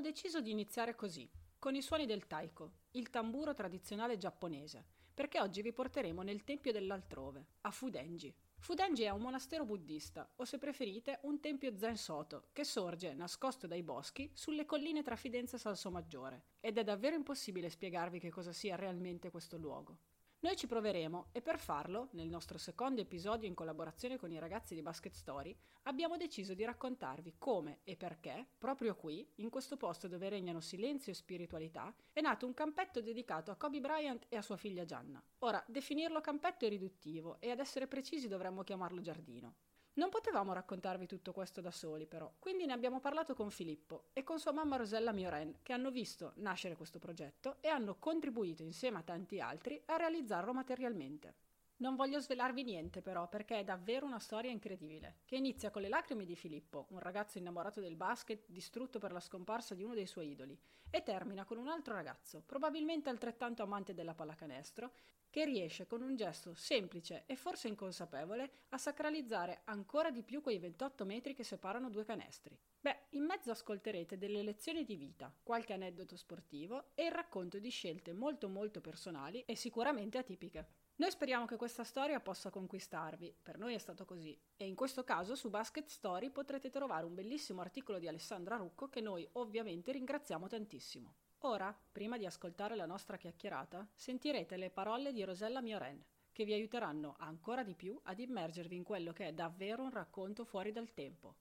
deciso di iniziare così, con i suoni del taiko, il tamburo tradizionale giapponese, perché oggi vi porteremo nel tempio dell'altrove, a Fudenji. Fudenji è un monastero buddista, o se preferite un tempio zen soto, che sorge, nascosto dai boschi, sulle colline tra Fidenza e Salsomaggiore, ed è davvero impossibile spiegarvi che cosa sia realmente questo luogo. Noi ci proveremo e per farlo, nel nostro secondo episodio in collaborazione con i ragazzi di Basket Story, abbiamo deciso di raccontarvi come e perché, proprio qui, in questo posto dove regnano silenzio e spiritualità, è nato un campetto dedicato a Kobe Bryant e a sua figlia Gianna. Ora, definirlo campetto è riduttivo e ad essere precisi dovremmo chiamarlo giardino. Non potevamo raccontarvi tutto questo da soli, però, quindi ne abbiamo parlato con Filippo e con sua mamma Rosella Mioren, che hanno visto nascere questo progetto e hanno contribuito insieme a tanti altri a realizzarlo materialmente. Non voglio svelarvi niente però perché è davvero una storia incredibile, che inizia con le lacrime di Filippo, un ragazzo innamorato del basket distrutto per la scomparsa di uno dei suoi idoli, e termina con un altro ragazzo, probabilmente altrettanto amante della pallacanestro, che riesce con un gesto semplice e forse inconsapevole a sacralizzare ancora di più quei 28 metri che separano due canestri. Beh, in mezzo ascolterete delle lezioni di vita, qualche aneddoto sportivo e il racconto di scelte molto molto personali e sicuramente atipiche. Noi speriamo che questa storia possa conquistarvi, per noi è stato così, e in questo caso su Basket Story potrete trovare un bellissimo articolo di Alessandra Rucco che noi ovviamente ringraziamo tantissimo. Ora, prima di ascoltare la nostra chiacchierata, sentirete le parole di Rosella Mioren, che vi aiuteranno ancora di più ad immergervi in quello che è davvero un racconto fuori dal tempo.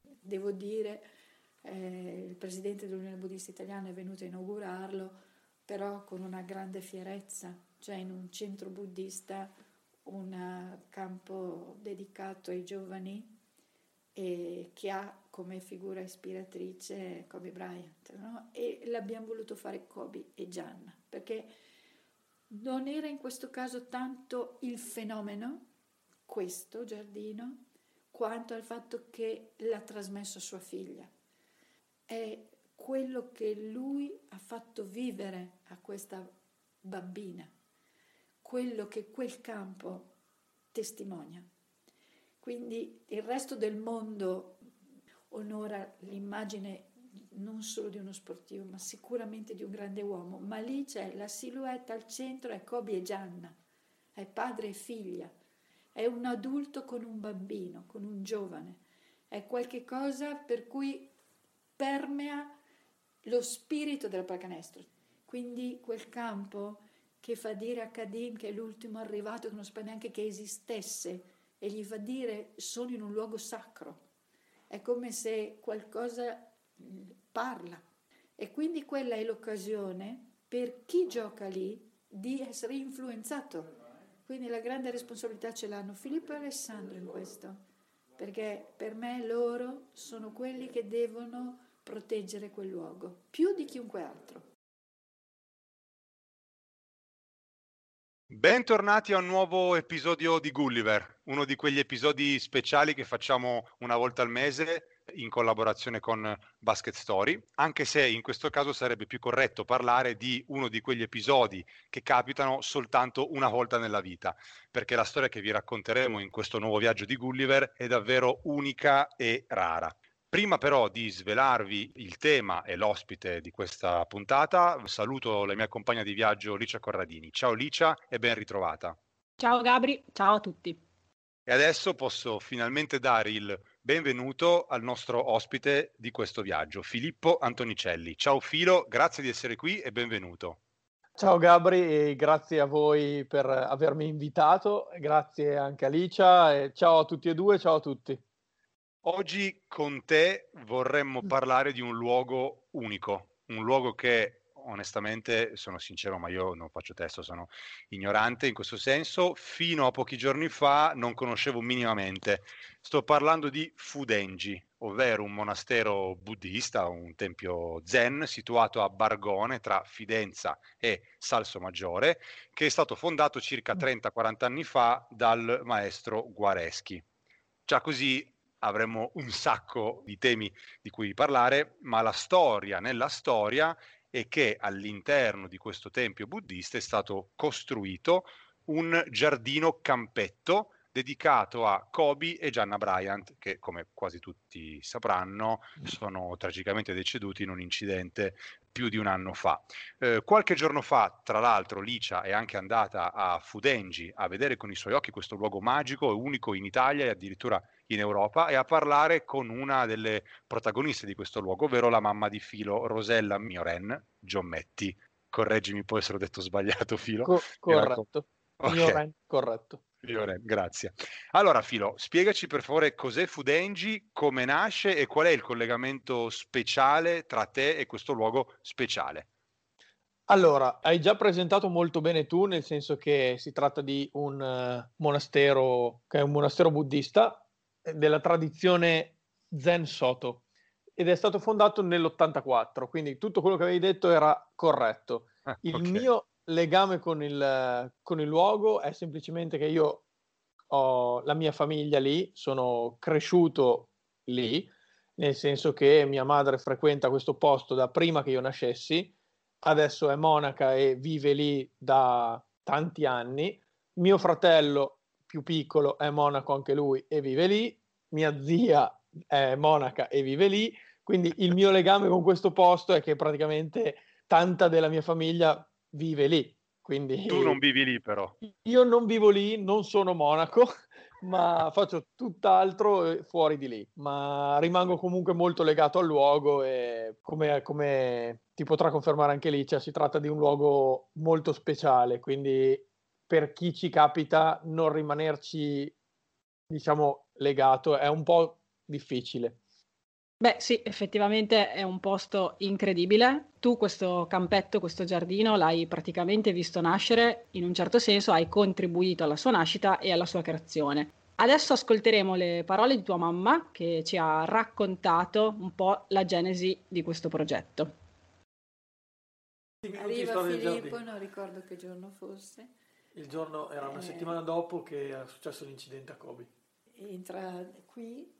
Devo dire, eh, il presidente dell'Unione Buddista Italiana è venuto a inaugurarlo però con una grande fierezza, cioè in un centro buddista, un campo dedicato ai giovani e che ha come figura ispiratrice Kobe Bryant. No? E l'abbiamo voluto fare Kobe e Gianna, perché non era in questo caso tanto il fenomeno, questo giardino, quanto al fatto che l'ha trasmesso a sua figlia. È quello che lui ha fatto vivere a questa bambina, quello che quel campo testimonia. Quindi il resto del mondo onora l'immagine non solo di uno sportivo, ma sicuramente di un grande uomo, ma lì c'è la silhouette al centro, è Kobe e Gianna, è padre e figlia, è un adulto con un bambino, con un giovane, è qualche cosa per cui permea lo spirito del pallacanestro. Quindi quel campo che fa dire a Kadim che è l'ultimo arrivato, che non sapeva neanche che esistesse, e gli fa dire sono in un luogo sacro. È come se qualcosa parla. E quindi quella è l'occasione per chi gioca lì di essere influenzato. Quindi la grande responsabilità ce l'hanno Filippo e Alessandro in questo, perché per me loro sono quelli che devono proteggere quel luogo, più di chiunque altro. Bentornati a un nuovo episodio di Gulliver, uno di quegli episodi speciali che facciamo una volta al mese in collaborazione con Basket Story, anche se in questo caso sarebbe più corretto parlare di uno di quegli episodi che capitano soltanto una volta nella vita, perché la storia che vi racconteremo in questo nuovo viaggio di Gulliver è davvero unica e rara. Prima però di svelarvi il tema e l'ospite di questa puntata, saluto la mia compagna di viaggio Licia Corradini. Ciao Licia e ben ritrovata. Ciao Gabri, ciao a tutti. E adesso posso finalmente dare il benvenuto al nostro ospite di questo viaggio, Filippo Antonicelli. Ciao Filo, grazie di essere qui e benvenuto. Ciao Gabri e grazie a voi per avermi invitato, grazie anche a Licia e ciao a tutti e due, ciao a tutti. Oggi con te vorremmo mm. parlare di un luogo unico, un luogo che onestamente sono sincero, ma io non faccio testo, sono ignorante in questo senso. Fino a pochi giorni fa non conoscevo minimamente. Sto parlando di Fudenji, ovvero un monastero buddista, un tempio zen situato a Bargone tra Fidenza e Salso Maggiore, che è stato fondato circa 30-40 mm. anni fa dal maestro Guareschi. Già così avremo un sacco di temi di cui parlare, ma la storia nella storia è che all'interno di questo tempio buddista è stato costruito un giardino campetto dedicato a Kobe e Gianna Bryant, che come quasi tutti sapranno sono tragicamente deceduti in un incidente più di un anno fa. Eh, qualche giorno fa, tra l'altro, Licia è anche andata a Fudengi a vedere con i suoi occhi questo luogo magico e unico in Italia e addirittura in Europa e a parlare con una delle protagoniste di questo luogo, ovvero la mamma di Filo, Rosella Mioren Giommetti. Correggimi poi se l'ho detto sbagliato, Filo. Co- corretto. Okay. Mioren, corretto. Mioren, grazie. Allora, Filo, spiegaci per favore cos'è Fudengi, come nasce e qual è il collegamento speciale tra te e questo luogo speciale. Allora, hai già presentato molto bene tu, nel senso che si tratta di un uh, monastero che è un monastero buddista della tradizione Zen Soto ed è stato fondato nell'84, quindi tutto quello che avevi detto era corretto. Ah, il okay. mio legame con il, con il luogo è semplicemente che io ho la mia famiglia lì, sono cresciuto lì, nel senso che mia madre frequenta questo posto da prima che io nascessi, adesso è monaca e vive lì da tanti anni. Mio fratello più piccolo è monaco anche lui e vive lì, mia zia è monaca e vive lì, quindi il mio legame con questo posto è che praticamente tanta della mia famiglia vive lì. Quindi tu non vivi lì però. Io non vivo lì, non sono monaco, ma faccio tutt'altro eh, fuori di lì, ma rimango comunque molto legato al luogo e come, come ti potrà confermare anche lì, cioè, si tratta di un luogo molto speciale, quindi per chi ci capita non rimanerci, diciamo, legato è un po' difficile. Beh, sì, effettivamente è un posto incredibile. Tu questo campetto, questo giardino l'hai praticamente visto nascere, in un certo senso hai contribuito alla sua nascita e alla sua creazione. Adesso ascolteremo le parole di tua mamma che ci ha raccontato un po' la genesi di questo progetto. Arriva Filippo, non ricordo che giorno fosse. Il giorno era una eh, settimana dopo che era successo l'incidente a Kobe. Entra qui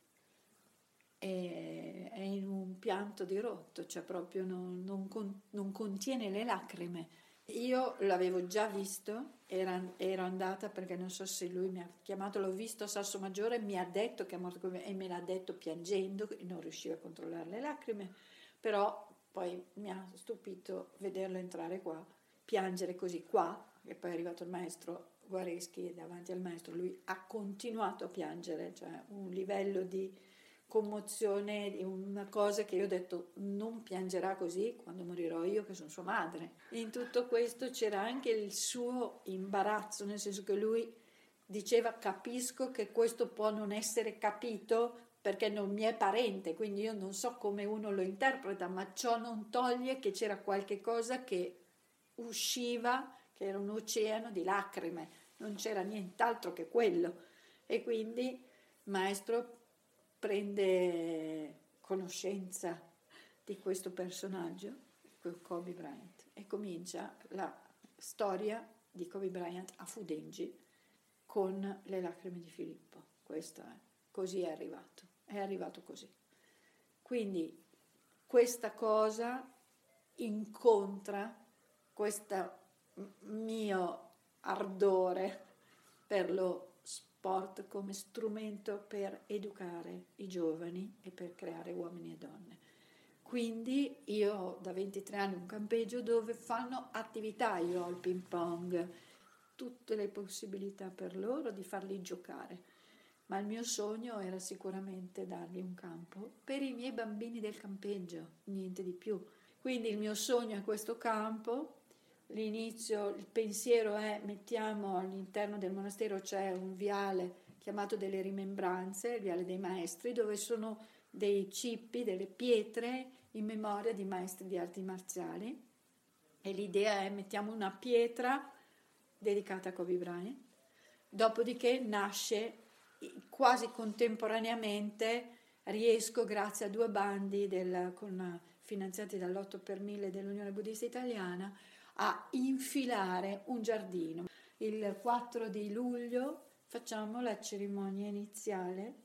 e è in un pianto dirotto, cioè proprio non, non, non contiene le lacrime. Io l'avevo già visto, era, ero andata perché non so se lui mi ha chiamato, l'ho visto a Sasso Maggiore, mi ha detto che è morto e me l'ha detto piangendo, non riusciva a controllare le lacrime, però poi mi ha stupito vederlo entrare qua, piangere così qua, e poi è arrivato il maestro Guareschi davanti al maestro, lui ha continuato a piangere, cioè un livello di commozione, di una cosa che io ho detto non piangerà così quando morirò io che sono sua madre. In tutto questo c'era anche il suo imbarazzo, nel senso che lui diceva capisco che questo può non essere capito perché non mi è parente, quindi io non so come uno lo interpreta, ma ciò non toglie che c'era qualche cosa che usciva, che era un oceano di lacrime, non c'era nient'altro che quello. E quindi, maestro, prende conoscenza di questo personaggio, Kobe Bryant, e comincia la storia di Kobe Bryant a Fudengi con le lacrime di Filippo. Questo è, così è arrivato è arrivato così. Quindi questa cosa incontra questo mio ardore per lo sport come strumento per educare i giovani e per creare uomini e donne. Quindi io ho da 23 anni un campeggio dove fanno attività, io ho il ping pong, tutte le possibilità per loro di farli giocare ma il mio sogno era sicuramente dargli un campo per i miei bambini del campeggio, niente di più. Quindi il mio sogno è questo campo, l'inizio, il pensiero è mettiamo all'interno del monastero c'è un viale chiamato delle rimembranze, il viale dei maestri, dove sono dei cippi, delle pietre in memoria di maestri di arti marziali. E l'idea è mettiamo una pietra dedicata a Kobe Bryant, dopodiché nasce quasi contemporaneamente riesco, grazie a due bandi del, con, finanziati dall'8 per 1000 dell'Unione Buddista Italiana, a infilare un giardino. Il 4 di luglio facciamo la cerimonia iniziale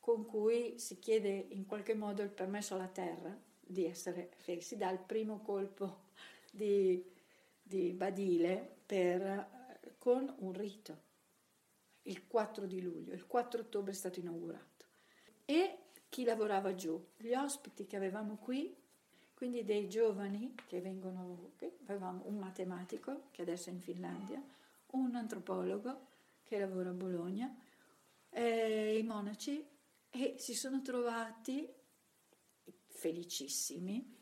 con cui si chiede in qualche modo il permesso alla terra di essere, si dà il primo colpo di, di badile per, con un rito il 4 di luglio, il 4 ottobre è stato inaugurato. E chi lavorava giù? Gli ospiti che avevamo qui, quindi dei giovani che vengono, che avevamo un matematico che adesso è in Finlandia, un antropologo che lavora a Bologna, eh, i monaci e si sono trovati felicissimi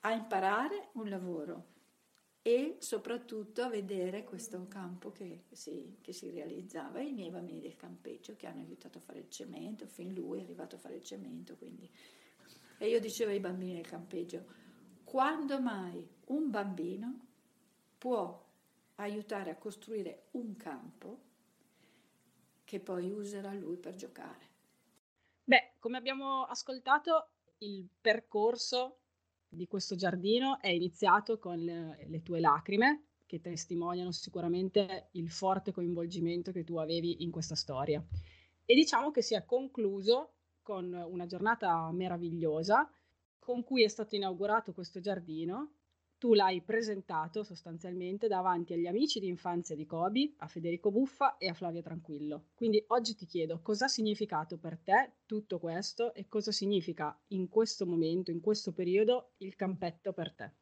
a imparare un lavoro e soprattutto a vedere questo campo che si, che si, realizzava i miei bambini del campeggio che hanno aiutato a fare il cemento, fin lui è arrivato a fare il cemento. Quindi. E io dicevo ai bambini del campeggio, quando mai un bambino può aiutare a costruire un campo che poi userà lui per giocare? Beh, come abbiamo ascoltato, il percorso di questo giardino è iniziato con le, le tue lacrime, che testimoniano sicuramente il forte coinvolgimento che tu avevi in questa storia. E diciamo che si è concluso con una giornata meravigliosa con cui è stato inaugurato questo giardino tu l'hai presentato sostanzialmente davanti agli amici di infanzia di Kobi, a Federico Buffa e a Flavio Tranquillo. Quindi oggi ti chiedo cosa ha significato per te tutto questo e cosa significa in questo momento, in questo periodo, il campetto per te.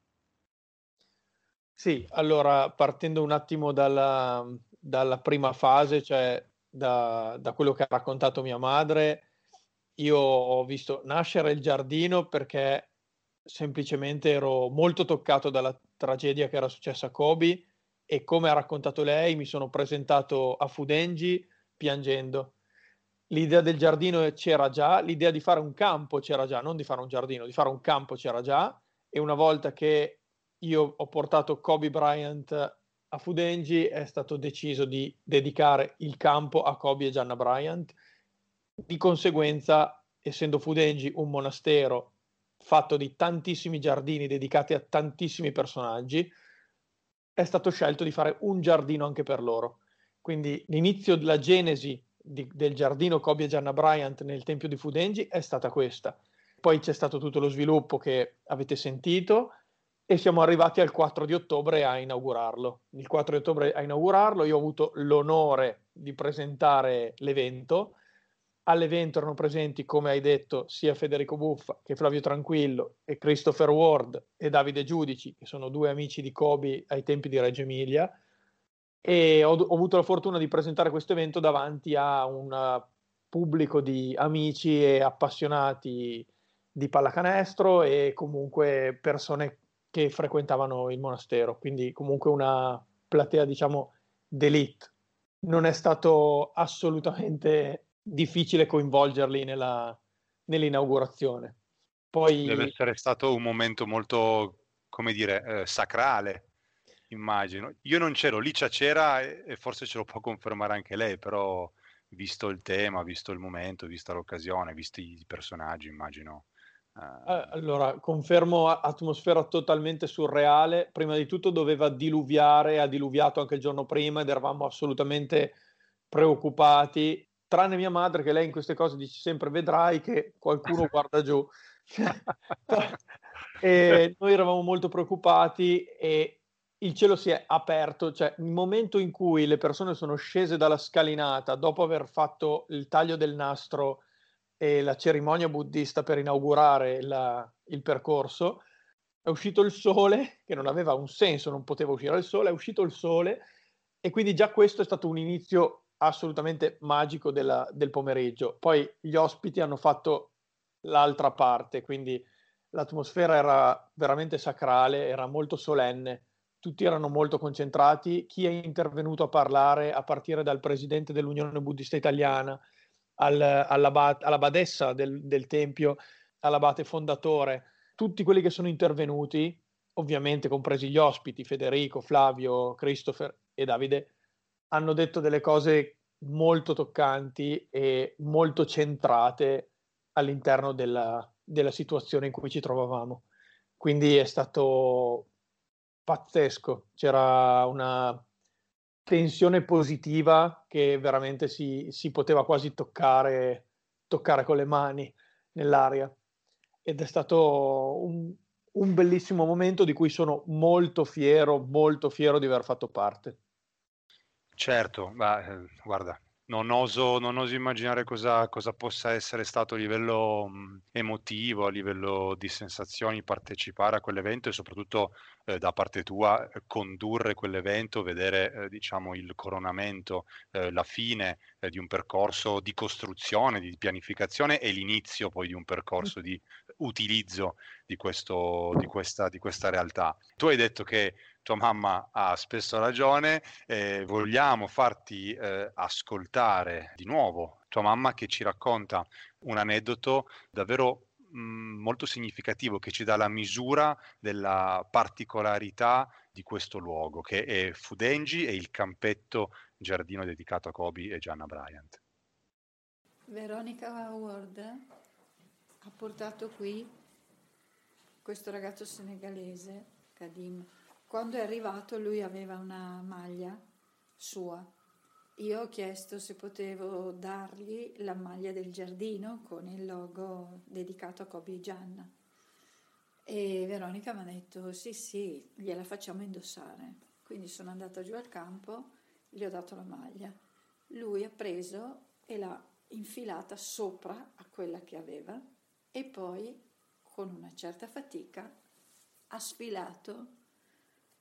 Sì, allora partendo un attimo dalla, dalla prima fase, cioè da, da quello che ha raccontato mia madre, io ho visto nascere il giardino perché semplicemente ero molto toccato dalla tragedia che era successa a Kobe e come ha raccontato lei mi sono presentato a Fudengi piangendo. L'idea del giardino c'era già, l'idea di fare un campo c'era già, non di fare un giardino, di fare un campo c'era già e una volta che io ho portato Kobe Bryant a Fudengi è stato deciso di dedicare il campo a Kobe e Gianna Bryant. Di conseguenza, essendo Fudengi un monastero fatto di tantissimi giardini dedicati a tantissimi personaggi, è stato scelto di fare un giardino anche per loro. Quindi l'inizio della genesi di, del giardino Kobe e Gianna Bryant nel Tempio di Fudengi è stata questa. Poi c'è stato tutto lo sviluppo che avete sentito e siamo arrivati al 4 di ottobre a inaugurarlo. Il 4 di ottobre a inaugurarlo, io ho avuto l'onore di presentare l'evento All'evento erano presenti, come hai detto, sia Federico Buffa che Flavio Tranquillo e Christopher Ward e Davide Giudici, che sono due amici di Kobe ai tempi di Reggio Emilia. E ho, ho avuto la fortuna di presentare questo evento davanti a un pubblico di amici e appassionati di pallacanestro e comunque persone che frequentavano il monastero, quindi comunque una platea, diciamo, d'elite. Non è stato assolutamente difficile coinvolgerli nella, nell'inaugurazione. Poi... Deve essere stato un momento molto, come dire, eh, sacrale, immagino. Io non c'ero, Licia c'era e, forse ce lo può confermare anche lei, però visto il tema, visto il momento, vista l'occasione, visti i personaggi, immagino. Uh... Allora, confermo atmosfera totalmente surreale. Prima di tutto doveva diluviare, ha diluviato anche il giorno prima ed eravamo assolutamente preoccupati tranne mia madre che lei in queste cose dice sempre vedrai che qualcuno guarda giù. e noi eravamo molto preoccupati e il cielo si è aperto, cioè il momento in cui le persone sono scese dalla scalinata dopo aver fatto il taglio del nastro e la cerimonia buddista per inaugurare la, il percorso, è uscito il sole, che non aveva un senso, non poteva uscire il sole, è uscito il sole e quindi già questo è stato un inizio assolutamente magico della, del pomeriggio. Poi gli ospiti hanno fatto l'altra parte, quindi l'atmosfera era veramente sacrale, era molto solenne, tutti erano molto concentrati. Chi è intervenuto a parlare, a partire dal presidente dell'Unione Buddista Italiana, al, alla, alla, badessa del, del tempio, all'abate fondatore, tutti quelli che sono intervenuti, ovviamente compresi gli ospiti, Federico, Flavio, Christopher e Davide, hanno detto delle cose molto toccanti e molto centrate all'interno della, della situazione in cui ci trovavamo. Quindi è stato pazzesco, c'era una tensione positiva che veramente si, si poteva quasi toccare, toccare con le mani nell'aria ed è stato un, un bellissimo momento di cui sono molto fiero, molto fiero di aver fatto parte. Certo, ma eh, guarda, non oso, non oso immaginare cosa, cosa, possa essere stato a livello emotivo, a livello di sensazioni, partecipare a quell'evento e soprattutto eh, da parte tua eh, condurre quell'evento, vedere eh, diciamo, il coronamento, eh, la fine eh, di un percorso di costruzione, di pianificazione e l'inizio poi di un percorso di utilizzo di, questo, di, questa, di questa realtà. Tu hai detto che tua mamma ha spesso ragione, eh, vogliamo farti eh, ascoltare di nuovo tua mamma che ci racconta un aneddoto davvero mm, molto significativo che ci dà la misura della particolarità di questo luogo che è Fudengi e il campetto giardino dedicato a Kobe e Gianna Bryant. Veronica Howard ha portato qui questo ragazzo senegalese, Kadim, quando è arrivato lui aveva una maglia sua. Io ho chiesto se potevo dargli la maglia del giardino con il logo dedicato a Kobe Gianna. E Veronica mi ha detto sì sì, gliela facciamo indossare. Quindi sono andata giù al campo, gli ho dato la maglia. Lui ha preso e l'ha infilata sopra a quella che aveva e poi con una certa fatica ha sfilato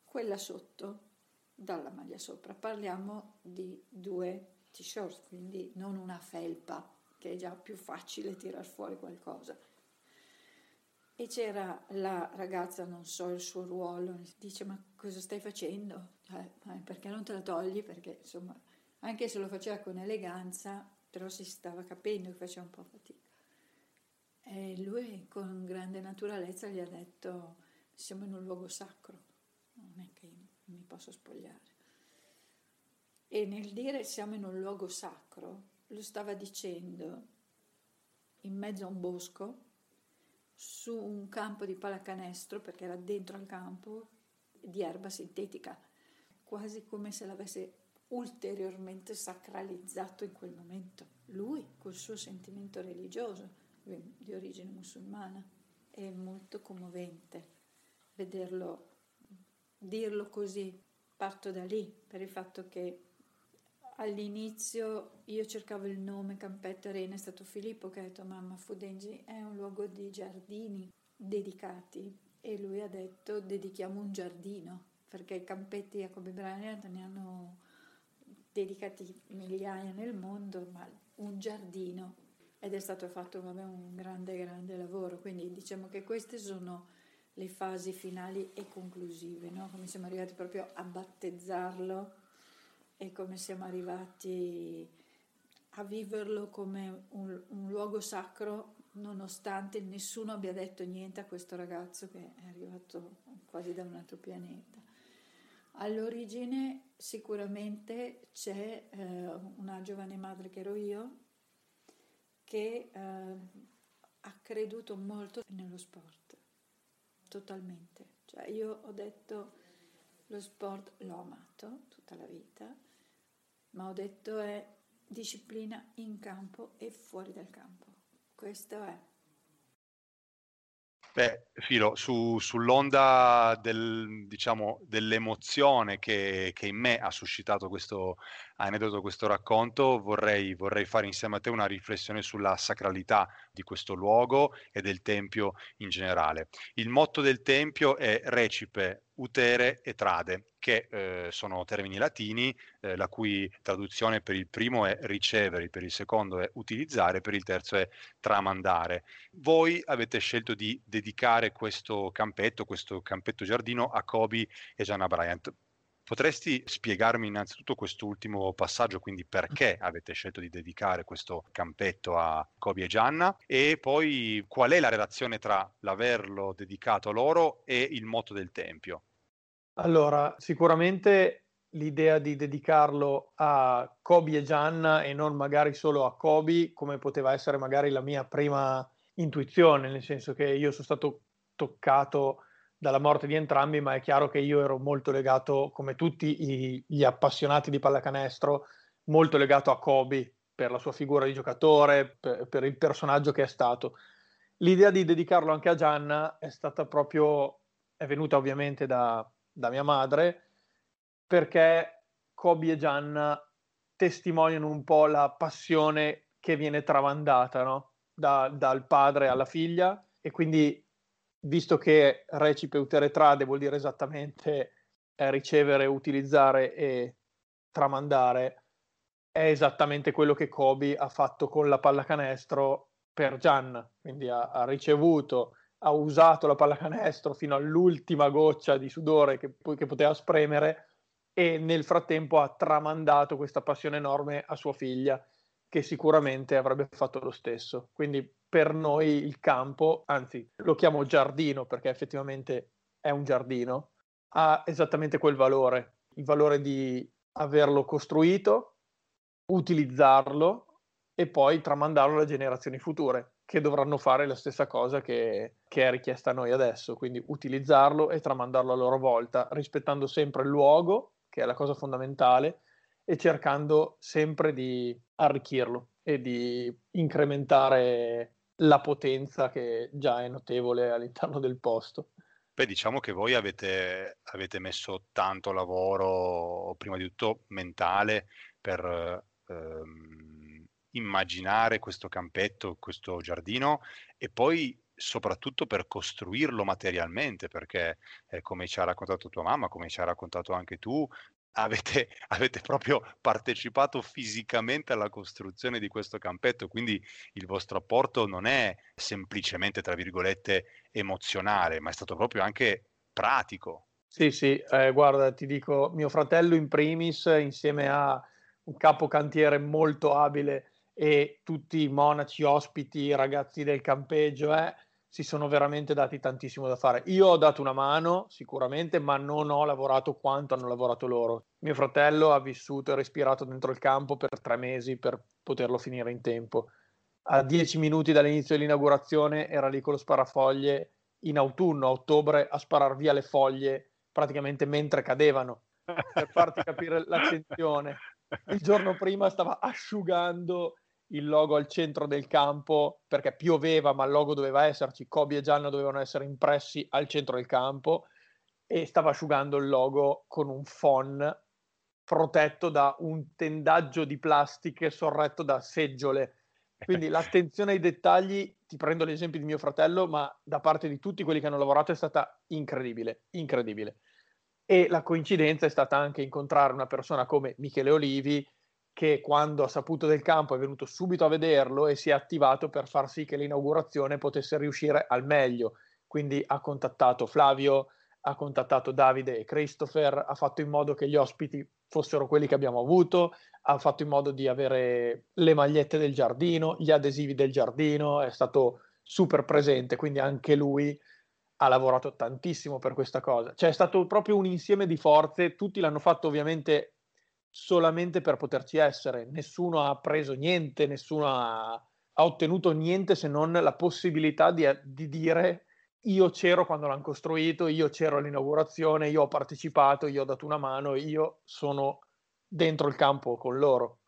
quella sotto dalla maglia sopra. Parliamo di due t-shirt, quindi non una felpa, che è già più facile tirar fuori qualcosa. E c'era la ragazza, non so il suo ruolo, dice ma cosa stai facendo? Eh, perché non te la togli? Perché insomma, anche se lo faceva con eleganza, però si stava capendo che faceva un po' fatica. E lui con grande naturalezza gli ha detto siamo in un luogo sacro non è che mi posso spogliare. E nel dire siamo in un luogo sacro, lo stava dicendo in mezzo a un bosco, su un campo di pallacanestro, perché era dentro al campo, di erba sintetica, quasi come se l'avesse ulteriormente sacralizzato in quel momento. Lui, col suo sentimento religioso, di origine musulmana, è molto commovente vederlo dirlo così, parto da lì, per il fatto che all'inizio io cercavo il nome Campetto Arena, è stato Filippo che ha detto mamma Fudengi è un luogo di giardini dedicati. E lui ha detto dedichiamo un giardino. Perché i campetti a Kobe Bryant ne hanno dedicati migliaia nel mondo ma un giardino ed è stato fatto vabbè, un grande grande lavoro quindi diciamo che queste sono le fasi finali e conclusive, no? come siamo arrivati proprio a battezzarlo e come siamo arrivati a viverlo come un, un luogo sacro nonostante nessuno abbia detto niente a questo ragazzo che è arrivato quasi da un altro pianeta. All'origine sicuramente c'è eh, una giovane madre che ero io che eh, ha creduto molto nello sport totalmente. Cioè io ho detto lo sport l'ho amato tutta la vita, ma ho detto è disciplina in campo e fuori dal campo. Questo è. Beh, Filo, su, sull'onda del, diciamo, dell'emozione che, che, in me ha suscitato questo aneddoto, questo racconto, vorrei, vorrei fare insieme a te una riflessione sulla sacralità di questo luogo e del Tempio in generale. Il motto del Tempio è recipe, utere e trade, che eh, sono termini latini, eh, la cui traduzione per il primo è ricevere, per il secondo è utilizzare, per il terzo è tramandare. Voi avete scelto di dedicare questo campetto, questo campetto giardino a Kobe e Gianna Bryant. Potresti spiegarmi innanzitutto quest'ultimo passaggio, quindi perché avete scelto di dedicare questo campetto a Kobe e Gianna e poi qual è la relazione tra l'averlo dedicato a loro e il motto del Tempio? Allora, sicuramente l'idea di dedicarlo a Kobe e Gianna e non magari solo a Kobe, come poteva essere magari la mia prima intuizione, nel senso che io sono stato toccato dalla morte di entrambi, ma è chiaro che io ero molto legato, come tutti i, gli appassionati di pallacanestro, molto legato a Kobe per la sua figura di giocatore, per, per il personaggio che è stato. L'idea di dedicarlo anche a Gianna è stata proprio, è venuta ovviamente da, da mia madre, perché Kobe e Gianna testimoniano un po' la passione che viene tramandata no? da, dal padre alla figlia e quindi visto che recipe utere trade vuol dire esattamente eh, ricevere, utilizzare e tramandare, è esattamente quello che Kobe ha fatto con la pallacanestro per Gian, quindi ha, ha ricevuto, ha usato la pallacanestro fino all'ultima goccia di sudore che, che poteva spremere e nel frattempo ha tramandato questa passione enorme a sua figlia che sicuramente avrebbe fatto lo stesso. Quindi per noi il campo, anzi lo chiamo giardino perché effettivamente è un giardino, ha esattamente quel valore, il valore di averlo costruito, utilizzarlo e poi tramandarlo alle generazioni future che dovranno fare la stessa cosa che, che, è richiesta a noi adesso, quindi utilizzarlo e tramandarlo a loro volta, rispettando sempre il luogo, che è la cosa fondamentale, e cercando sempre di arricchirlo e di incrementare la potenza che già è notevole all'interno del posto. Beh, diciamo che voi avete, avete messo tanto lavoro, prima di tutto mentale, per ehm, immaginare questo campetto, questo giardino e poi soprattutto per costruirlo materialmente, perché eh, come ci ha raccontato tua mamma, come ci ha raccontato anche tu, avete, avete, proprio partecipato fisicamente alla costruzione di questo campetto, quindi il vostro apporto non è semplicemente, tra virgolette, emozionale, ma è stato proprio anche pratico. Sì, sì, eh, guarda, ti dico, mio fratello in primis, insieme a un capo cantiere molto abile e tutti i monaci, ospiti, ragazzi del campeggio, eh, si sono veramente dati tantissimo da fare. Io ho dato una mano sicuramente, ma non ho lavorato quanto hanno lavorato loro. Mio fratello ha vissuto e respirato dentro il campo per tre mesi per poterlo finire in tempo. A dieci minuti dall'inizio dell'inaugurazione era lì con lo sparafoglie in autunno, a ottobre, a sparar via le foglie praticamente mentre cadevano, per farti capire l'accensione. Il giorno prima stava asciugando il logo al centro del campo perché pioveva ma il logo doveva esserci, Kobe e Gianna dovevano essere impressi al centro del campo e stava asciugando il logo con un phon protetto da un tendaggio di plastiche sorretto da seggiole. Quindi l'attenzione ai dettagli, ti prendo l'esempio di mio fratello, ma da parte di tutti quelli che hanno lavorato è stata incredibile, incredibile. E la coincidenza è stata anche incontrare una persona come Michele Olivi, che quando ha saputo del campo è venuto subito a vederlo e si è attivato per far sì che l'inaugurazione potesse riuscire al meglio. Quindi ha contattato Flavio, ha contattato Davide e Christopher, ha fatto in modo che gli ospiti fossero quelli che abbiamo avuto, ha fatto in modo di avere le magliette del giardino, gli adesivi del giardino, è stato super presente, quindi anche lui ha lavorato tantissimo per questa cosa. Cioè è stato proprio un insieme di forze, tutti l'hanno fatto ovviamente solamente per poterci essere. Nessuno ha preso niente, nessuno ha, ha ottenuto niente se non la possibilità di, di, dire io c'ero quando l'hanno costruito, io c'ero all'inaugurazione, io ho partecipato, io ho dato una mano, io sono dentro il campo con loro.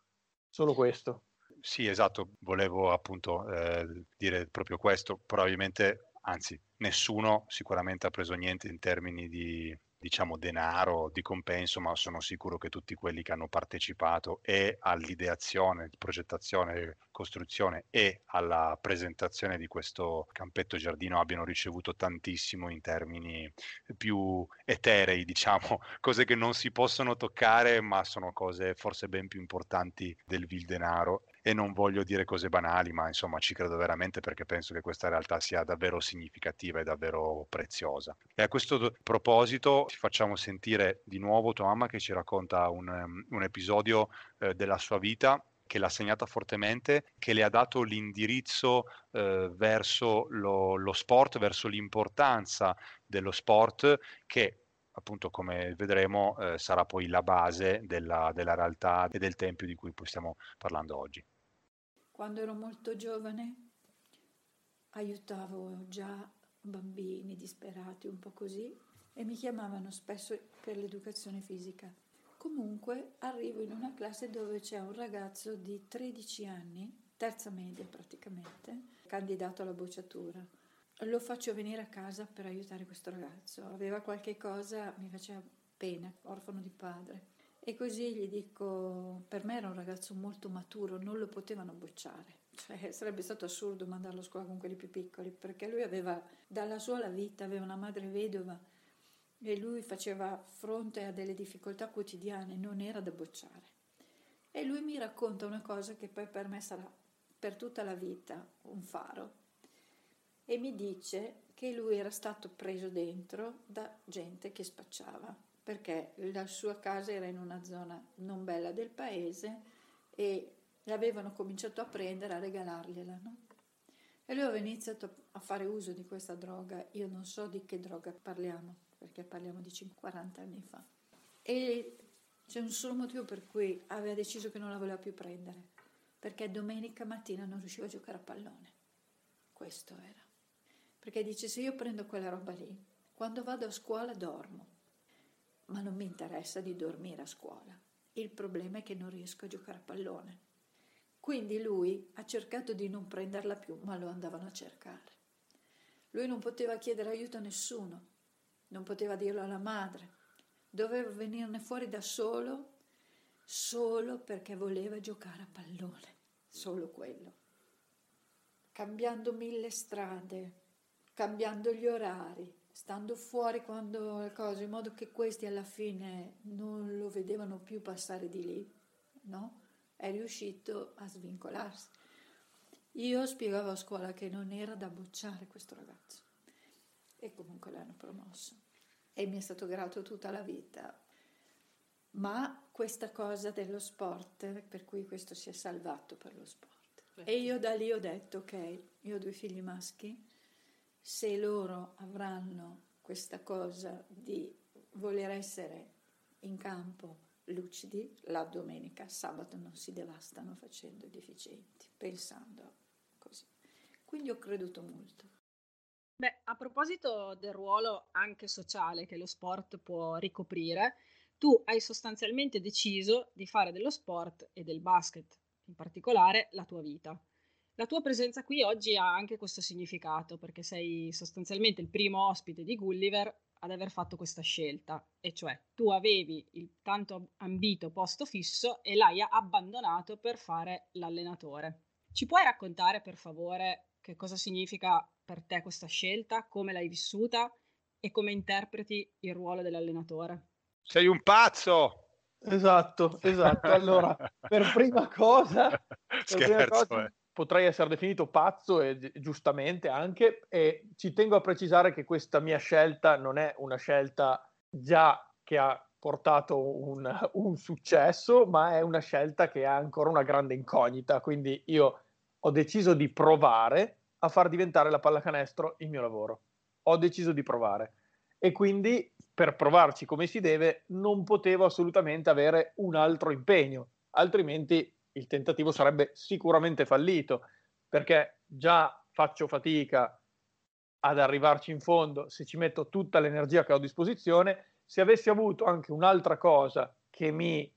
Solo questo. Sì, esatto, volevo appunto eh, dire proprio questo, probabilmente, anzi, nessuno sicuramente ha preso niente in termini di diciamo denaro di compenso, ma sono sicuro che tutti quelli che hanno partecipato e all'ideazione, progettazione, costruzione e alla presentazione di questo campetto giardino abbiano ricevuto tantissimo in termini più eterei, diciamo, cose che non si possono toccare, ma sono cose forse ben più importanti del vil denaro e non voglio dire cose banali, ma insomma ci credo veramente perché penso che questa realtà sia davvero significativa e davvero preziosa. E a questo proposito ci facciamo sentire di nuovo tua mamma che ci racconta un, um, un episodio eh, della sua vita che l'ha segnata fortemente, che le ha dato l'indirizzo eh, verso lo, lo, sport, verso l'importanza dello sport, che appunto come vedremo eh, sarà poi la base della, della realtà e del tempio di cui stiamo parlando oggi. Quando ero molto giovane aiutavo già bambini disperati, un po' così, e mi chiamavano spesso per l'educazione fisica. Comunque arrivo in una classe dove c'è un ragazzo di 13 anni, terza media praticamente, candidato alla bocciatura. Lo faccio venire a casa per aiutare questo ragazzo. Aveva qualche cosa, mi faceva pena, orfano di padre E così gli dico, per me era un ragazzo molto maturo, non lo potevano bocciare. Cioè, sarebbe stato assurdo mandarlo a scuola con quelli più piccoli, perché lui aveva, dalla sua vita, aveva una madre vedova e lui faceva fronte a delle difficoltà quotidiane, non era da bocciare. E lui mi racconta una cosa che poi per me sarà per tutta la vita un faro. E mi dice che lui era stato preso dentro da gente che spacciava perché la sua casa era in una zona non bella del paese e l'avevano cominciato a prendere, a regalargliela. No? E lui aveva iniziato a fare uso di questa droga, io non so di che droga parliamo, perché parliamo di 40 anni fa. E c'è un solo motivo per cui aveva deciso che non la voleva più prendere, perché domenica mattina non riusciva a giocare a pallone. Questo era. Perché dice, se io prendo quella roba lì, quando vado a scuola dormo ma non mi interessa di dormire a scuola. Il problema è che non riesco a giocare a pallone. Quindi lui ha cercato di non prenderla più, ma lo andavano a cercare. Lui non poteva chiedere aiuto a nessuno, non poteva dirlo alla madre, doveva venirne fuori da solo, solo perché voleva giocare a pallone, solo quello. Cambiando mille strade, cambiando gli orari, stando fuori quando le cose, in modo che questi alla fine non lo vedevano più passare di lì, no? È riuscito a svincolarsi. Io spiegavo a scuola che non era da bocciare questo ragazzo e comunque l'hanno promosso e mi è stato grato tutta la vita. Ma questa cosa dello sport, per cui questo si è salvato per lo sport. E io da lì ho detto, ok, io ho due figli maschi, se loro avranno questa cosa di voler essere in campo lucidi, la domenica, sabato non si devastano facendo i deficienti, pensando così. Quindi ho creduto molto. Beh, a proposito del ruolo anche sociale che lo sport può ricoprire, tu hai sostanzialmente deciso di fare dello sport e del basket in particolare la tua vita. La tua presenza qui oggi ha anche questo significato, perché sei sostanzialmente il primo ospite di Gulliver ad aver fatto questa scelta, e cioè tu avevi il tanto ambito posto fisso e l'hai abbandonato per fare l'allenatore. Ci puoi raccontare per favore che cosa significa per te questa scelta, come l'hai vissuta e come interpreti il ruolo dell'allenatore? Sei un pazzo! Esatto, esatto. Allora, per prima cosa, per Scherzo, prima cosa eh potrei essere definito pazzo e giustamente anche e ci tengo a precisare che questa mia scelta non è una scelta già che ha portato un, un successo, ma è una scelta che ha ancora una grande incognita, quindi io ho deciso di provare a far diventare la pallacanestro il mio lavoro. Ho deciso di provare e quindi per provarci come si deve non potevo assolutamente avere un altro impegno, altrimenti il tentativo sarebbe sicuramente fallito, perché già faccio fatica ad arrivarci in fondo se ci metto tutta l'energia che ho a disposizione. Se avessi avuto anche un'altra cosa che mi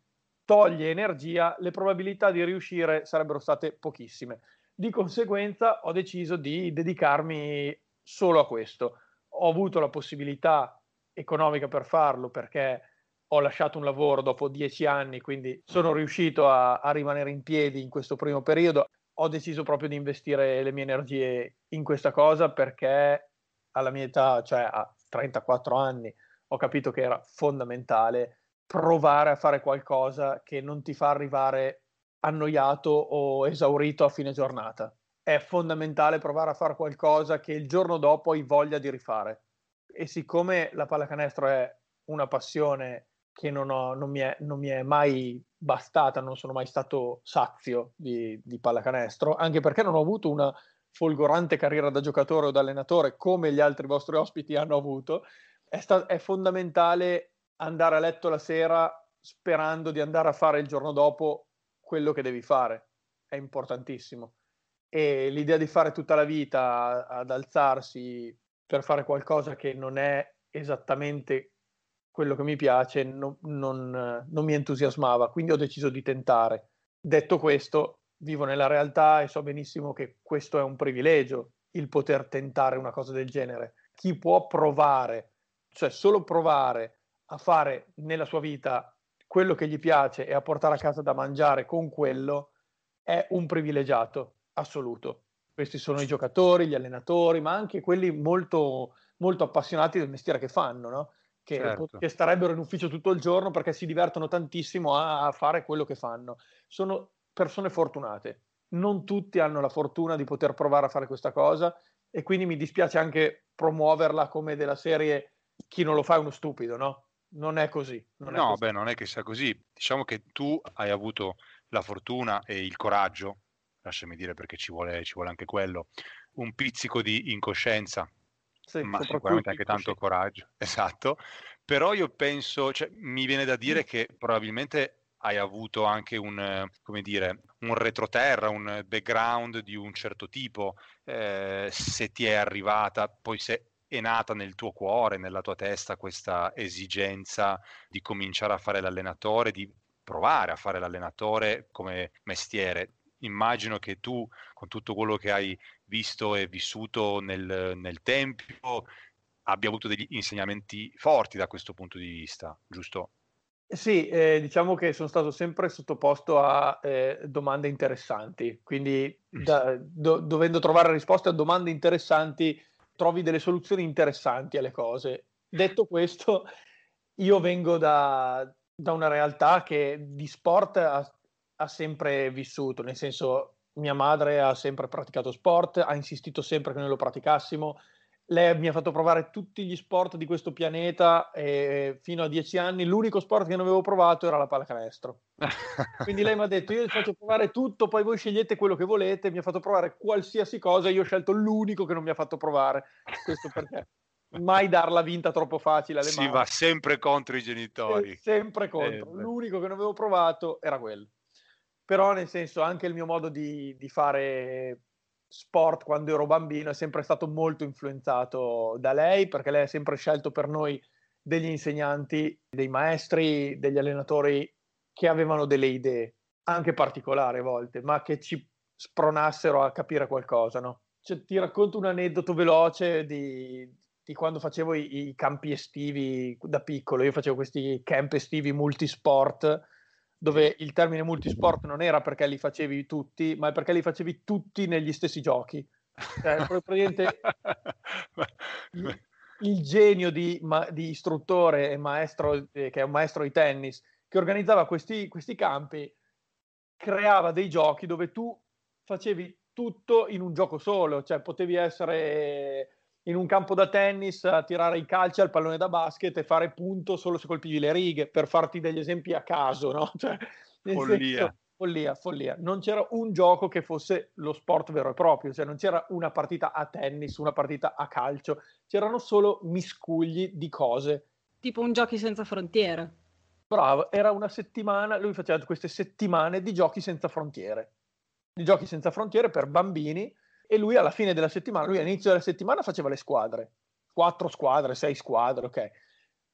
toglie energia, le probabilità di riuscire sarebbero state pochissime. Di conseguenza ho deciso di dedicarmi solo a questo. Ho avuto la possibilità economica per farlo perché ho lasciato un lavoro dopo dieci anni, quindi sono riuscito a, a, rimanere in piedi in questo primo periodo. Ho deciso proprio di investire le mie energie in questa cosa perché alla mia età, cioè a 34 anni, ho capito che era fondamentale provare a fare qualcosa che non ti fa arrivare annoiato o esaurito a fine giornata. È fondamentale provare a fare qualcosa che il giorno dopo hai voglia di rifare. E siccome la pallacanestro è una passione che non, ho, non, mi è, non, mi è, mai bastata, non sono mai stato sazio di, di, pallacanestro, anche perché non ho avuto una folgorante carriera da giocatore o da allenatore come gli altri vostri ospiti hanno avuto, è, sta- è fondamentale andare a letto la sera sperando di andare a fare il giorno dopo quello che devi fare, è importantissimo. E l'idea di fare tutta la vita ad alzarsi per fare qualcosa che non è esattamente quello che mi piace non, non, non mi entusiasmava, quindi ho deciso di tentare. Detto questo, vivo nella realtà e so benissimo che questo è un privilegio, il poter tentare una cosa del genere. Chi può provare, cioè solo provare a fare nella sua vita quello che gli piace e a portare a casa da mangiare con quello è un privilegiato assoluto. Questi sono i giocatori, gli allenatori, ma anche quelli molto, molto appassionati del mestiere che fanno, no? Che, certo. che, starebbero in ufficio tutto il giorno perché si divertono tantissimo a, a fare quello che fanno. Sono persone fortunate. Non tutti hanno la fortuna di poter provare a fare questa cosa e quindi mi dispiace anche promuoverla come della serie chi non lo fa è uno stupido, no? Non è così. Non no, è così. beh, non è che sia così. Diciamo che tu hai avuto la fortuna e il coraggio, lasciami dire perché ci vuole, ci vuole anche quello, un pizzico di incoscienza sì, ma sicuramente anche tanto così. coraggio, esatto. Però io penso, cioè, mi viene da dire che probabilmente hai avuto anche un, come dire, un retroterra, un background di un certo tipo, eh, se ti è arrivata, poi se è nata nel tuo cuore, nella tua testa questa esigenza di cominciare a fare l'allenatore, di provare a fare l'allenatore come mestiere. Immagino che tu, con tutto quello che hai visto e vissuto nel, nel Tempio, abbia avuto degli insegnamenti forti da questo punto di vista, giusto? Sì, eh, diciamo che sono stato sempre sottoposto a eh, domande interessanti, quindi mm. da, do, dovendo trovare risposte a domande interessanti trovi delle soluzioni interessanti alle cose. Detto questo, io vengo da, da una realtà che di sport ha, ha sempre vissuto, nel senso mia madre ha sempre praticato sport, ha insistito sempre che noi lo praticassimo. Lei mi ha fatto provare tutti gli sport di questo pianeta e fino a dieci anni l'unico sport che non avevo provato era la pallacanestro. Quindi lei mi ha detto io vi faccio provare tutto, poi voi scegliete quello che volete, mi ha fatto provare qualsiasi cosa, io ho scelto l'unico che non mi ha fatto provare. Questo perché mai darla vinta troppo facile alle si mani. Si va sempre contro i genitori. Eh, sempre contro. Eh, l'unico che non avevo provato era quello però nel senso anche il mio modo di, di, fare sport quando ero bambino è sempre stato molto influenzato da lei perché lei ha sempre scelto per noi degli insegnanti, dei maestri, degli allenatori che avevano delle idee anche particolari a volte, ma che ci spronassero a capire qualcosa, no? Cioè, ti racconto un aneddoto veloce di, di quando facevo i, i, campi estivi da piccolo. Io facevo questi camp estivi multisport dove il termine multisport non era perché li facevi tutti, ma perché li facevi tutti negli stessi giochi. Cioè, praticamente il, il genio di, ma, di, istruttore e maestro, eh, che è un maestro di tennis, che organizzava questi, questi campi, creava dei giochi dove tu facevi tutto in un gioco solo, cioè potevi essere in un campo da tennis a tirare i calci al pallone da basket e fare punto solo se colpivi le righe, per farti degli esempi a caso, no? Cioè, follia. Senso, follia, follia. Non c'era un gioco che fosse lo sport vero e proprio, cioè non c'era una partita a tennis, una partita a calcio, c'erano solo miscugli di cose. Tipo un giochi senza frontiere. Bravo, era una settimana, lui faceva queste settimane di giochi senza frontiere. Di giochi senza frontiere per bambini e lui alla fine della settimana, lui all'inizio della settimana faceva le squadre, quattro squadre, sei squadre, ok.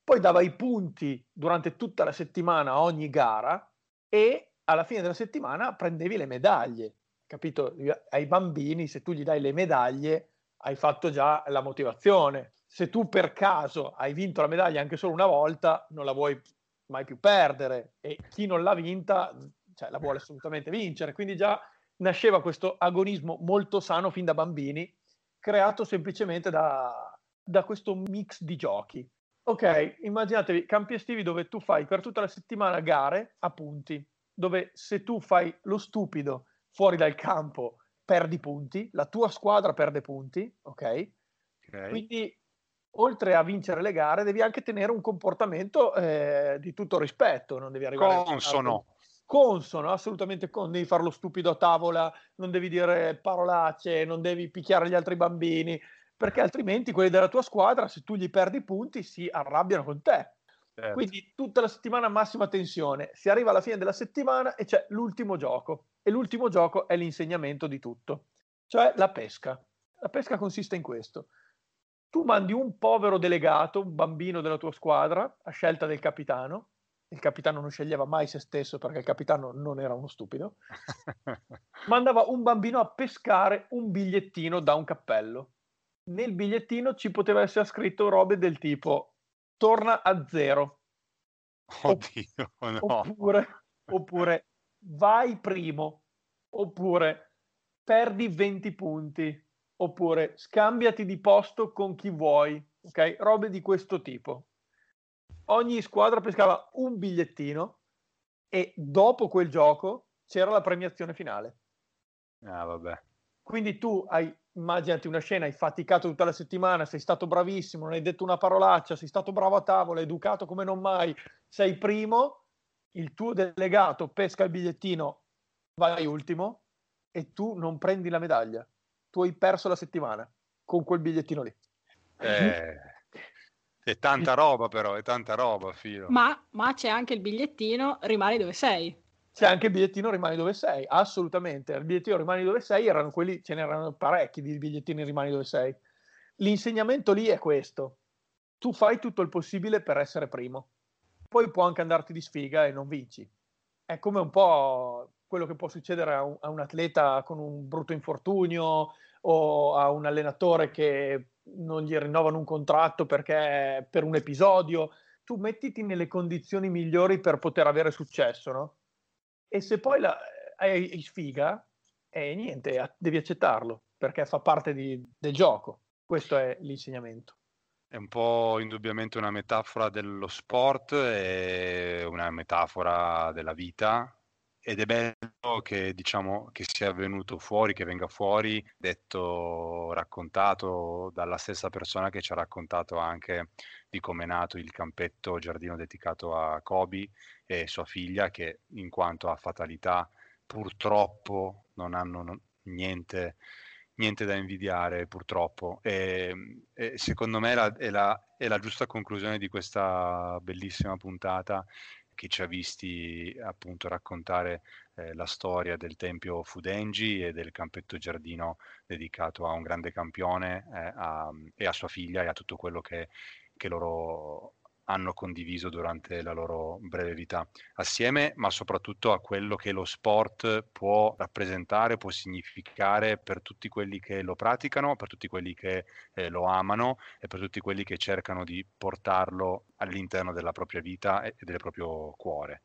Poi dava i punti durante tutta la settimana a ogni gara e alla fine della settimana prendevi le medaglie, capito? Ai bambini se tu gli dai le medaglie hai fatto già la motivazione. Se tu per caso hai vinto la medaglia anche solo una volta, non la vuoi mai più perdere e chi non l'ha vinta cioè, la vuole assolutamente vincere. Quindi già nasceva questo agonismo molto sano fin da bambini, creato semplicemente da, da questo mix di giochi. Ok, immaginatevi campi estivi dove tu fai per tutta la settimana gare a punti, dove se tu fai lo stupido fuori dal campo perdi punti, la tua squadra perde punti, ok? okay. Quindi oltre a vincere le gare devi anche tenere un comportamento eh, di tutto rispetto, non devi arrivare consono consono, assolutamente con, devi farlo stupido a tavola, non devi dire parolacce, non devi picchiare gli altri bambini, perché altrimenti quelli della tua squadra, se tu gli perdi i punti, si arrabbiano con te. Certo. Quindi tutta la settimana massima tensione, si arriva alla fine della settimana e c'è l'ultimo gioco e l'ultimo gioco è l'insegnamento di tutto, cioè la pesca. La pesca consiste in questo. Tu mandi un povero delegato, un bambino della tua squadra, a scelta del capitano, il capitano non sceglieva mai se stesso perché il capitano non era uno stupido, mandava un bambino a pescare un bigliettino da un cappello. Nel bigliettino ci poteva essere scritto robe del tipo torna a zero, Oddio, no. Oppure, oppure vai primo, oppure perdi 20 punti, oppure scambiati di posto con chi vuoi, ok? Robe di questo tipo. Ogni squadra pescava un bigliettino e dopo quel gioco c'era la premiazione finale. Ah, vabbè. Quindi tu hai, immaginati una scena, hai faticato tutta la settimana, sei stato bravissimo, non hai detto una parolaccia, sei stato bravo a tavola, educato come non mai, sei primo, il tuo delegato pesca il bigliettino, vai ultimo e tu non prendi la medaglia. Tu hai perso la settimana con quel bigliettino lì. Eh, è tanta roba però, è tanta roba, filo. Ma, ma c'è anche il bigliettino, rimani dove sei. C'è anche il bigliettino rimani dove sei, assolutamente. Il bigliettino rimani dove sei erano quelli, ce n'erano parecchi di bigliettini rimani dove sei. L'insegnamento lì è questo. Tu fai tutto il possibile per essere primo. Poi può anche andarti di sfiga e non vinci. È come un po' quello che può succedere a un, a un atleta con un brutto infortunio o a un allenatore che non gli rinnovano un contratto perché per un episodio. Tu mettiti nelle condizioni migliori per poter avere successo, no? E se poi la, hai sfiga, eh, niente, devi accettarlo perché fa parte di, del gioco. Questo è l'insegnamento. È un po' indubbiamente una metafora dello sport, è una metafora della vita ed è bello che, diciamo, che sia venuto fuori, che venga fuori, detto, raccontato dalla stessa persona che ci ha raccontato anche di come è nato il campetto giardino dedicato a Kobe e sua figlia, che in quanto a fatalità purtroppo non hanno niente, niente da invidiare, purtroppo. E, e secondo me la, è, la, è la giusta conclusione di questa bellissima puntata che ci ha visti appunto raccontare eh, la storia del Tempio Fudengi e del campetto giardino dedicato a un grande campione eh, a, e a sua figlia e a tutto quello che, che loro hanno condiviso durante la loro breve vita assieme, ma soprattutto a quello che lo sport può rappresentare, può significare per tutti quelli che lo praticano, per tutti quelli che eh, lo amano e per tutti quelli che cercano di portarlo all'interno della propria vita e del proprio cuore.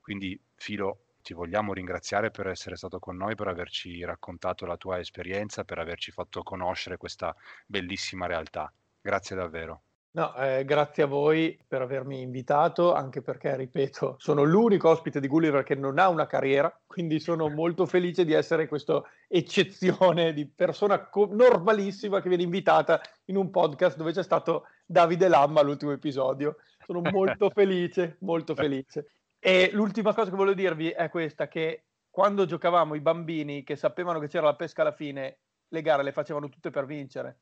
Quindi, Filo, ti vogliamo ringraziare per essere stato con noi, per averci raccontato la tua esperienza, per averci fatto conoscere questa bellissima realtà. Grazie davvero. No, eh, grazie a voi per avermi invitato, anche perché, ripeto, sono l'unico ospite di Gulliver che non ha una carriera, quindi sono molto felice di essere questa eccezione di persona co- normalissima che viene invitata in un podcast dove c'è stato Davide Lamma all'ultimo episodio. Sono molto felice, molto felice. E l'ultima cosa che voglio dirvi è questa, che quando giocavamo i bambini che sapevano che c'era la pesca alla fine, le gare le facevano tutte per vincere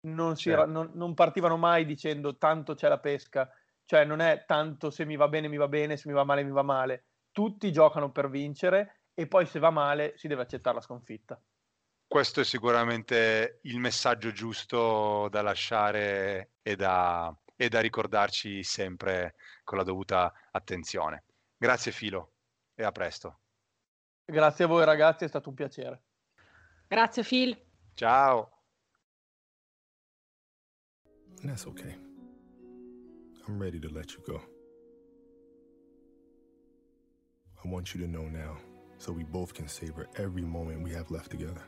non, certo. era, non, non, partivano mai dicendo tanto c'è la pesca, cioè non è tanto se mi va bene mi va bene, se mi va male mi va male, tutti giocano per vincere e poi se va male si deve accettare la sconfitta. Questo è sicuramente il messaggio giusto da lasciare e da, e da ricordarci sempre con la dovuta attenzione. Grazie Filo e a presto. Grazie a voi ragazzi, è stato un piacere. Grazie Phil. Ciao. And that's okay. I'm ready to let you go. I want you to know now so we both can savor every moment we have left together.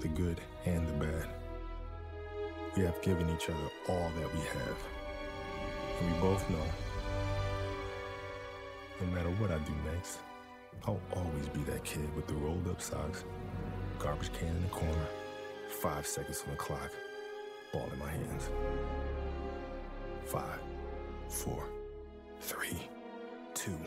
The good and the bad. We have given each other all that we have. And we both know no matter what I do next, I'll always be that kid with the rolled up socks, garbage can in the corner Five seconds on the clock. Ball in my hands. Five, four, three, two,